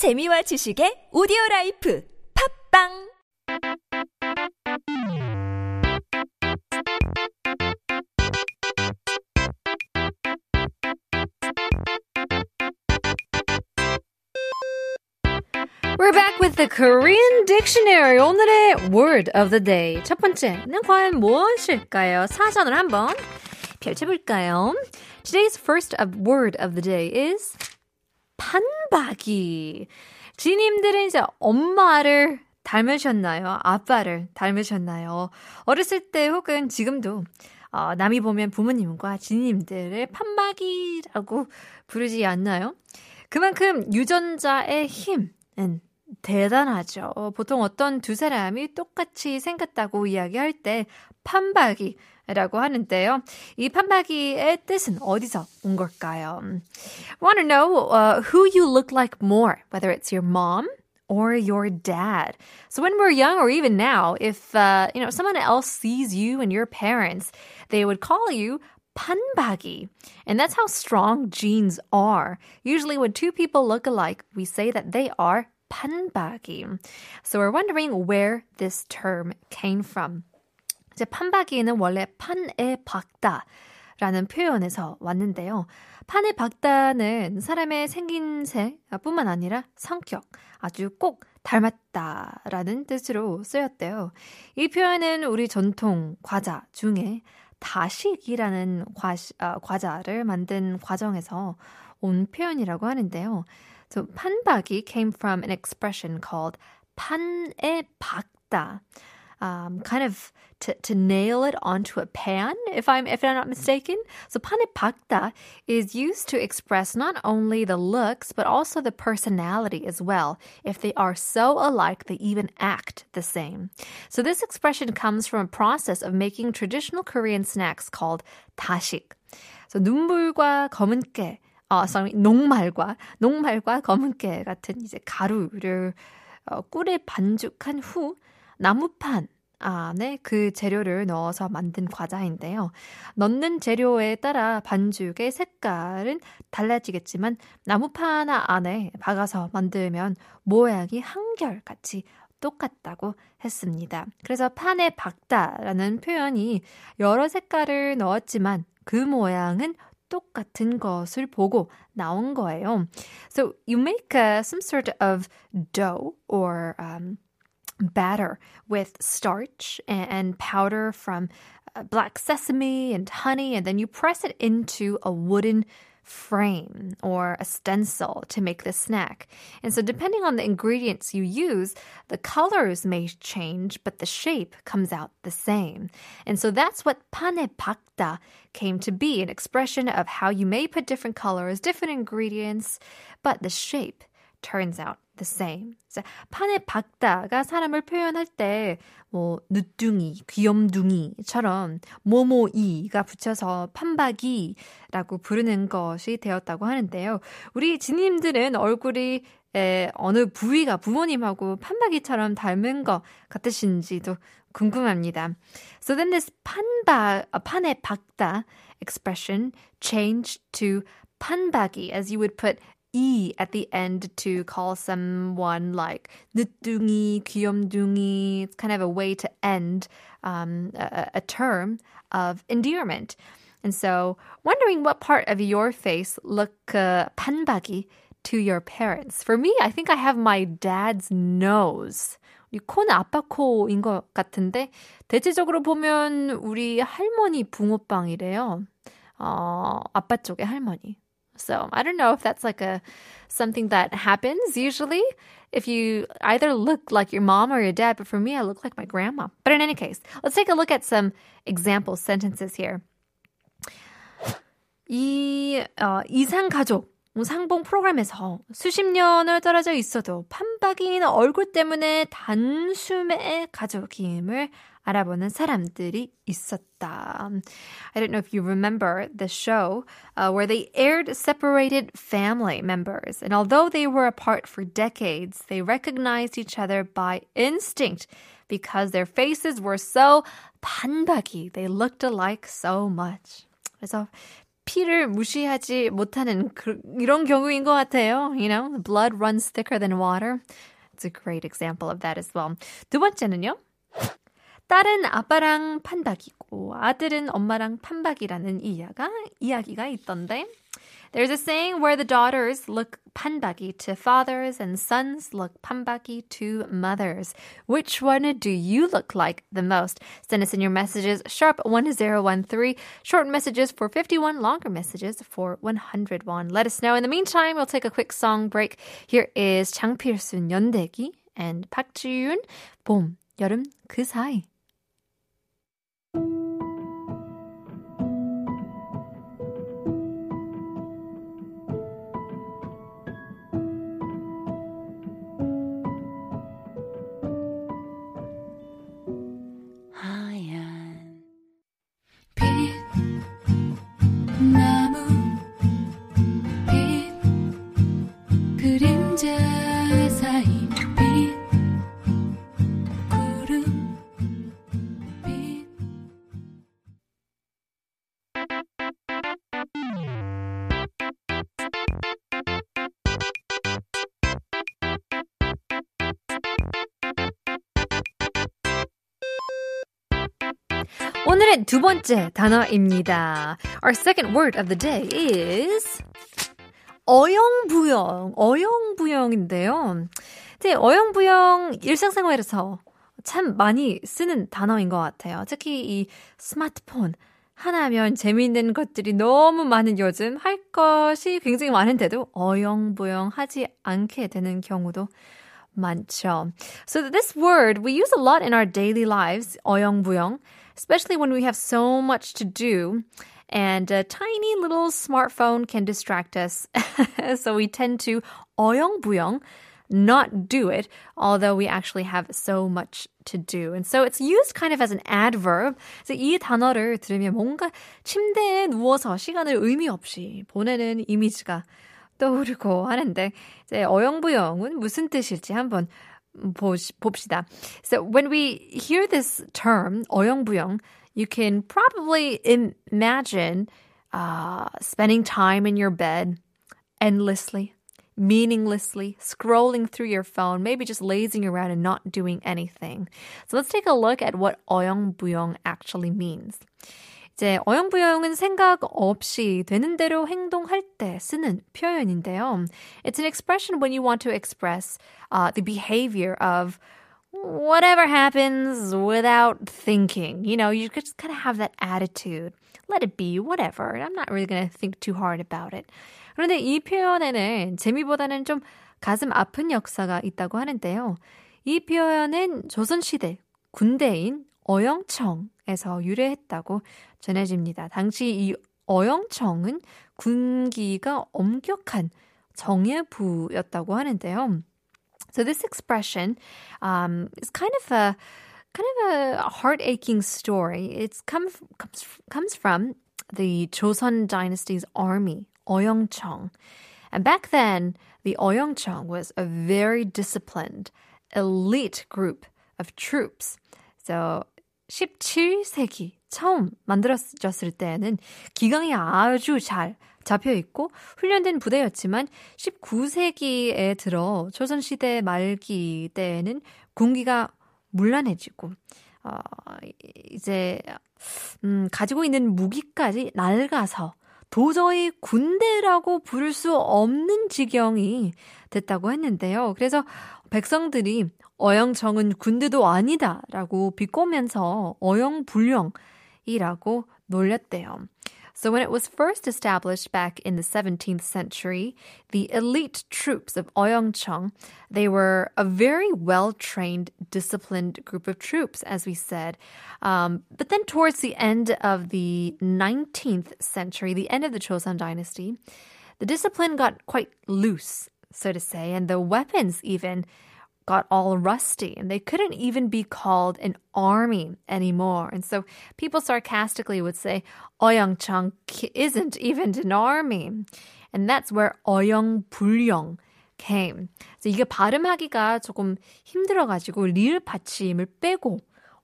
재미와 지식의 오디오 라이프 팝빵 We're back with the Korean Dictionary. 오늘의 word of the day. 첫 번째는 과연 무엇일까요? 사전을 한번 펼쳐볼까요? Today's first of word of the day is 판박이. 지님들은 이제 엄마를 닮으셨나요? 아빠를 닮으셨나요? 어렸을 때 혹은 지금도 어, 남이 보면 부모님과 지님들을 판박이라고 부르지 않나요? 그만큼 유전자의 힘은 대단하죠. 보통 어떤 두 사람이 똑같이 생겼다고 이야기할 때 판박이라고 하는데요. 이 판박이의 뜻은 어디서 온 걸까요? Want to know uh, who you look like more, whether it's your mom or your dad. So when we're young or even now, if uh, you know someone else sees you and your parents, they would call you 판박이. And that's how strong genes are. Usually when two people look alike, we say that they are 판박이. So we're wondering where this term came from. 이제 판박이는 원래 판에 박다 라는 표현에서 왔는데요. 판에 박다는 사람의 생긴새뿐만 아니라 성격, 아주 꼭 닮았다 라는 뜻으로 쓰였대요. 이 표현은 우리 전통 과자 중에 다식이라는 과, 아, 과자를 만든 과정에서 온 표현이라고 하는데요. So 판박이 came from an expression called 판에 박다. Um, kind of to, to nail it onto a pan, if I'm if I'm not mistaken. So 판에 박다 is used to express not only the looks but also the personality as well. If they are so alike, they even act the same. So this expression comes from a process of making traditional Korean snacks called 다식. So 눈물과 검은 깨 어, 녹말과 녹말과 검은 깨 같은 이제 가루를 어, 꿀에 반죽한 후 나무판 안에 그 재료를 넣어서 만든 과자인데요. 넣는 재료에 따라 반죽의 색깔은 달라지겠지만 나무판 안에 박아서 만들면 모양이 한결같이 똑같다고 했습니다. 그래서 판에 박다라는 표현이 여러 색깔을 넣었지만 그 모양은 똑같은 것을 보고 나온 거예요. So you make uh, some sort of dough or um, batter with starch and, and powder from uh, black sesame and honey, and then you press it into a wooden frame or a stencil to make the snack. And so, depending on the ingredients you use, the colors may change, but the shape comes out the same. And so, that's what pane bakda came to be an expression of how you may put different colors, different ingredients, but the shape turns out the same. 판에 박다가 사람을 표현할 때, 뭐, 늦둥이, 귀염둥이처럼 모모이가 붙여서 판박이라고 부르는 것이 되었다고 하는데요. 우리 지님들은 얼굴이 에, 어느 부위가 부모님하고 판박이처럼 닮은 것 같으신지도 궁금합니다. So then this 판박, 판에 박다 expression changed to 판박이 as you would put e at the end to call someone like 늦둥이, 귀염둥이. It's kind of a way to end um, a, a term of endearment. And so, wondering what part of your face look uh, 판박이 to your parents. For me, I think I have my dad's nose. 이 코는 아빠 코인 것 같은데 대체적으로 보면 우리 할머니 붕어빵이래요. 어, 아빠 쪽의 할머니. So I don't know if that's like a something that happens usually if you either look like your mom or your dad, but for me, I look like my grandma. But in any case, let's take a look at some example sentences here. 이 어, 이상 가족 상봉 프로그램에서 수십 년을 떨어져 있어도 판박이인 얼굴 때문에 단숨에 가족임을 알아보는 사람들이 있었다. I don't know if you remember the show uh, where they aired separated family members. And although they were apart for decades, they recognized each other by instinct because their faces were so 판박이. They looked alike so much. 그래서 피를 무시하지 못하는 그, 이런 경우인 것 같아요. You know, blood runs thicker than water. It's a great example of that as well. 두 번째는요. 딸은 아빠랑 판박이고 아들은 엄마랑 판박이라는 이야가, 이야기가 있던데 There's a saying where the daughters look 판박이 to fathers and sons look 판박이 to mothers. Which one do you look like the most? Send us in your messages, sharp 1013, short messages for 51, longer messages for 101. Let us know. In the meantime, we'll take a quick song break. Here is 장필순 연대기 and Park Ji-yoon, 봄, 여름 그 사이. thank you 오늘의 두 번째 단어입니다. Our second word of the day is 어영부영. 어영부영인데요. 이제 어영부영 일상생활에서 참 많이 쓰는 단어인 것 같아요. 특히 이 스마트폰 하나면 재미있는 것들이 너무 많은 요즘 할 것이 굉장히 많은데도 어영부영 하지 않게 되는 경우도 많죠. So this word we use a lot in our daily lives, 어영부영. especially when we have so much to do. And a tiny little smartphone can distract us. so we tend to 어영부영 not do it, although we actually have so much to do. And so it's used kind of as an adverb. 그래서 이 단어를 들으면 뭔가 침대에 누워서 시간을 의미 없이 보내는 이미지가 떠오르고 하는데 이제 어영부영은 무슨 뜻일지 한번 봅시다. So when we hear this term 어영부영, you can probably imagine uh, spending time in your bed endlessly, meaninglessly, scrolling through your phone, maybe just lazing around and not doing anything. So let's take a look at what 어영부영 actually means. 이제 어영부영은 생각 없이 되는 대로 행동할 때 쓰는 표현인데요. It's an expression when you want to express uh, the behavior of whatever happens without thinking. You know, you just kind of have that attitude. Let it be, whatever. I'm not really going to think too hard about it. 그런데 이 표현에는 재미보다는 좀 가슴 아픈 역사가 있다고 하는데요. 이 표현은 조선시대 군대인 어영청 에서 유래했다고 전해집니다. 당시 이 어영청은 군기가 엄격한 정예부였다고 하는데요. So this expression um, is kind of a kind of a heart-aching story. It's come comes comes from the Joseon dynasty's army, Oyeongcheong. And back then, the Oyeongcheong was a very disciplined, elite group of troops. So 17세기 처음 만들어졌을 때는 기강이 아주 잘 잡혀 있고 훈련된 부대였지만 19세기에 들어 조선시대 말기 때에는 군기가 문란해지고 어, 이제 음, 가지고 있는 무기까지 낡아서 도저히 군대라고 부를 수 없는 지경이 됐다고 했는데요. 그래서 백성들이 어영정은 군대도 아니다라고 비꼬면서 어영불령이라고 놀렸대요. So when it was first established back in the 17th century, the elite troops of Oyeongcheong, they were a very well-trained, disciplined group of troops, as we said. Um, but then towards the end of the 19th century, the end of the Joseon dynasty, the discipline got quite loose, so to say, and the weapons even got all rusty and they couldn't even be called an army anymore. And so people sarcastically would say, Oyeongcheong isn't even an army. And that's where 어영불영 came. 그래서 이게 발음하기가 조금 힘들어가지고 리을 받침을 빼고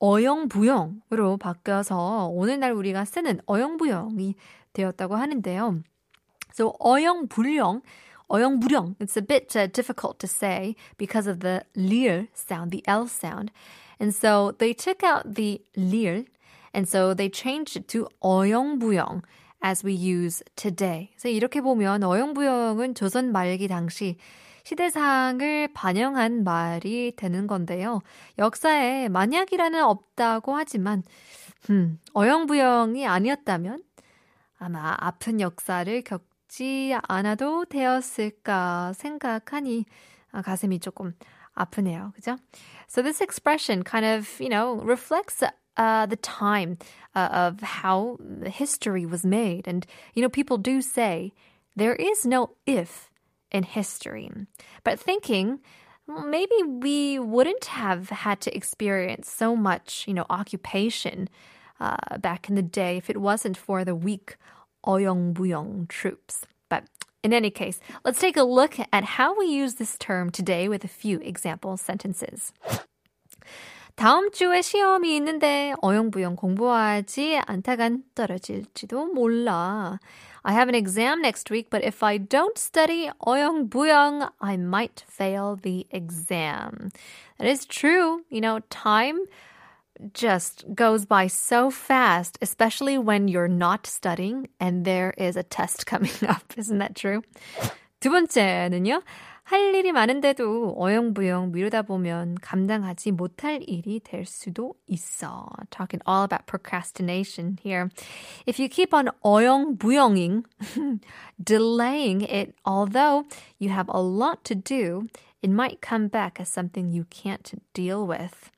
어영부영으로 바뀌어서 오늘날 우리가 쓰는 어영부영이 되었다고 하는데요. So 어영불영, 어영부령. It's a bit uh, difficult to say because of the lir sound, the L sound. And so they took out the lir and so they changed it to 어영부영 as we use today. 그래서 이렇게 보면 어영부영은 조선 말기 당시 시대상을 반영한 말이 되는 건데요. 역사에 만약이라는 없다고 하지만 음, 어영부영이 아니었다면 아마 아픈 역사를 겪 지 않아도 되었을까 생각하니 가슴이 조금 아프네요. 그죠? So this expression kind of, you know, reflects uh, the time uh, of how history was made. And, you know, people do say there is no if in history. But thinking, well, maybe we wouldn't have had to experience so much, you know, occupation uh, back in the day if it wasn't for the weak Oyongbuyong troops. But in any case, let's take a look at how we use this term today with a few example sentences. 다음 주에 시험이 있는데 어영부영 공부하지 않다간 떨어질지도 몰라. I have an exam next week, but if I don't study 어영부영, I might fail the exam. That is true. You know, time just goes by so fast, especially when you're not studying and there is a test coming up. Isn't that true? 두 번째는요. 할 일이 많은데도 어영부영 미루다 보면 감당하지 못할 일이 될 수도 있어. Talking all about procrastination here. If you keep on 어영부영ing, delaying it, although you have a lot to do, it might come back as something you can't deal with.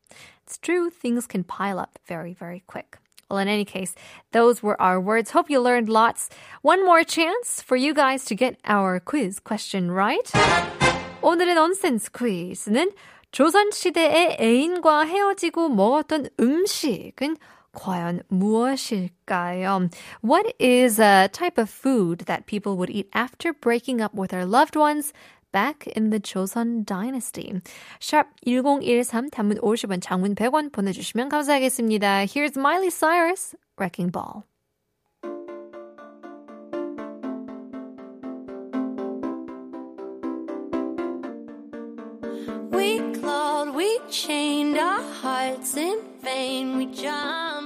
It's true, things can pile up very, very quick. Well, in any case, those were our words. Hope you learned lots. One more chance for you guys to get our quiz question right. 오늘의 넌센스 퀴즈는 조선시대의 애인과 헤어지고 먹었던 음식은 과연 무엇일까요? What is a type of food that people would eat after breaking up with their loved ones back in the Joseon dynasty. 샵 1013 단문 50원 장문 100원 보내주시면 감사하겠습니다. Here's Miley Cyrus, Wrecking Ball. We clawed, we chained our hearts in vain, we jumped.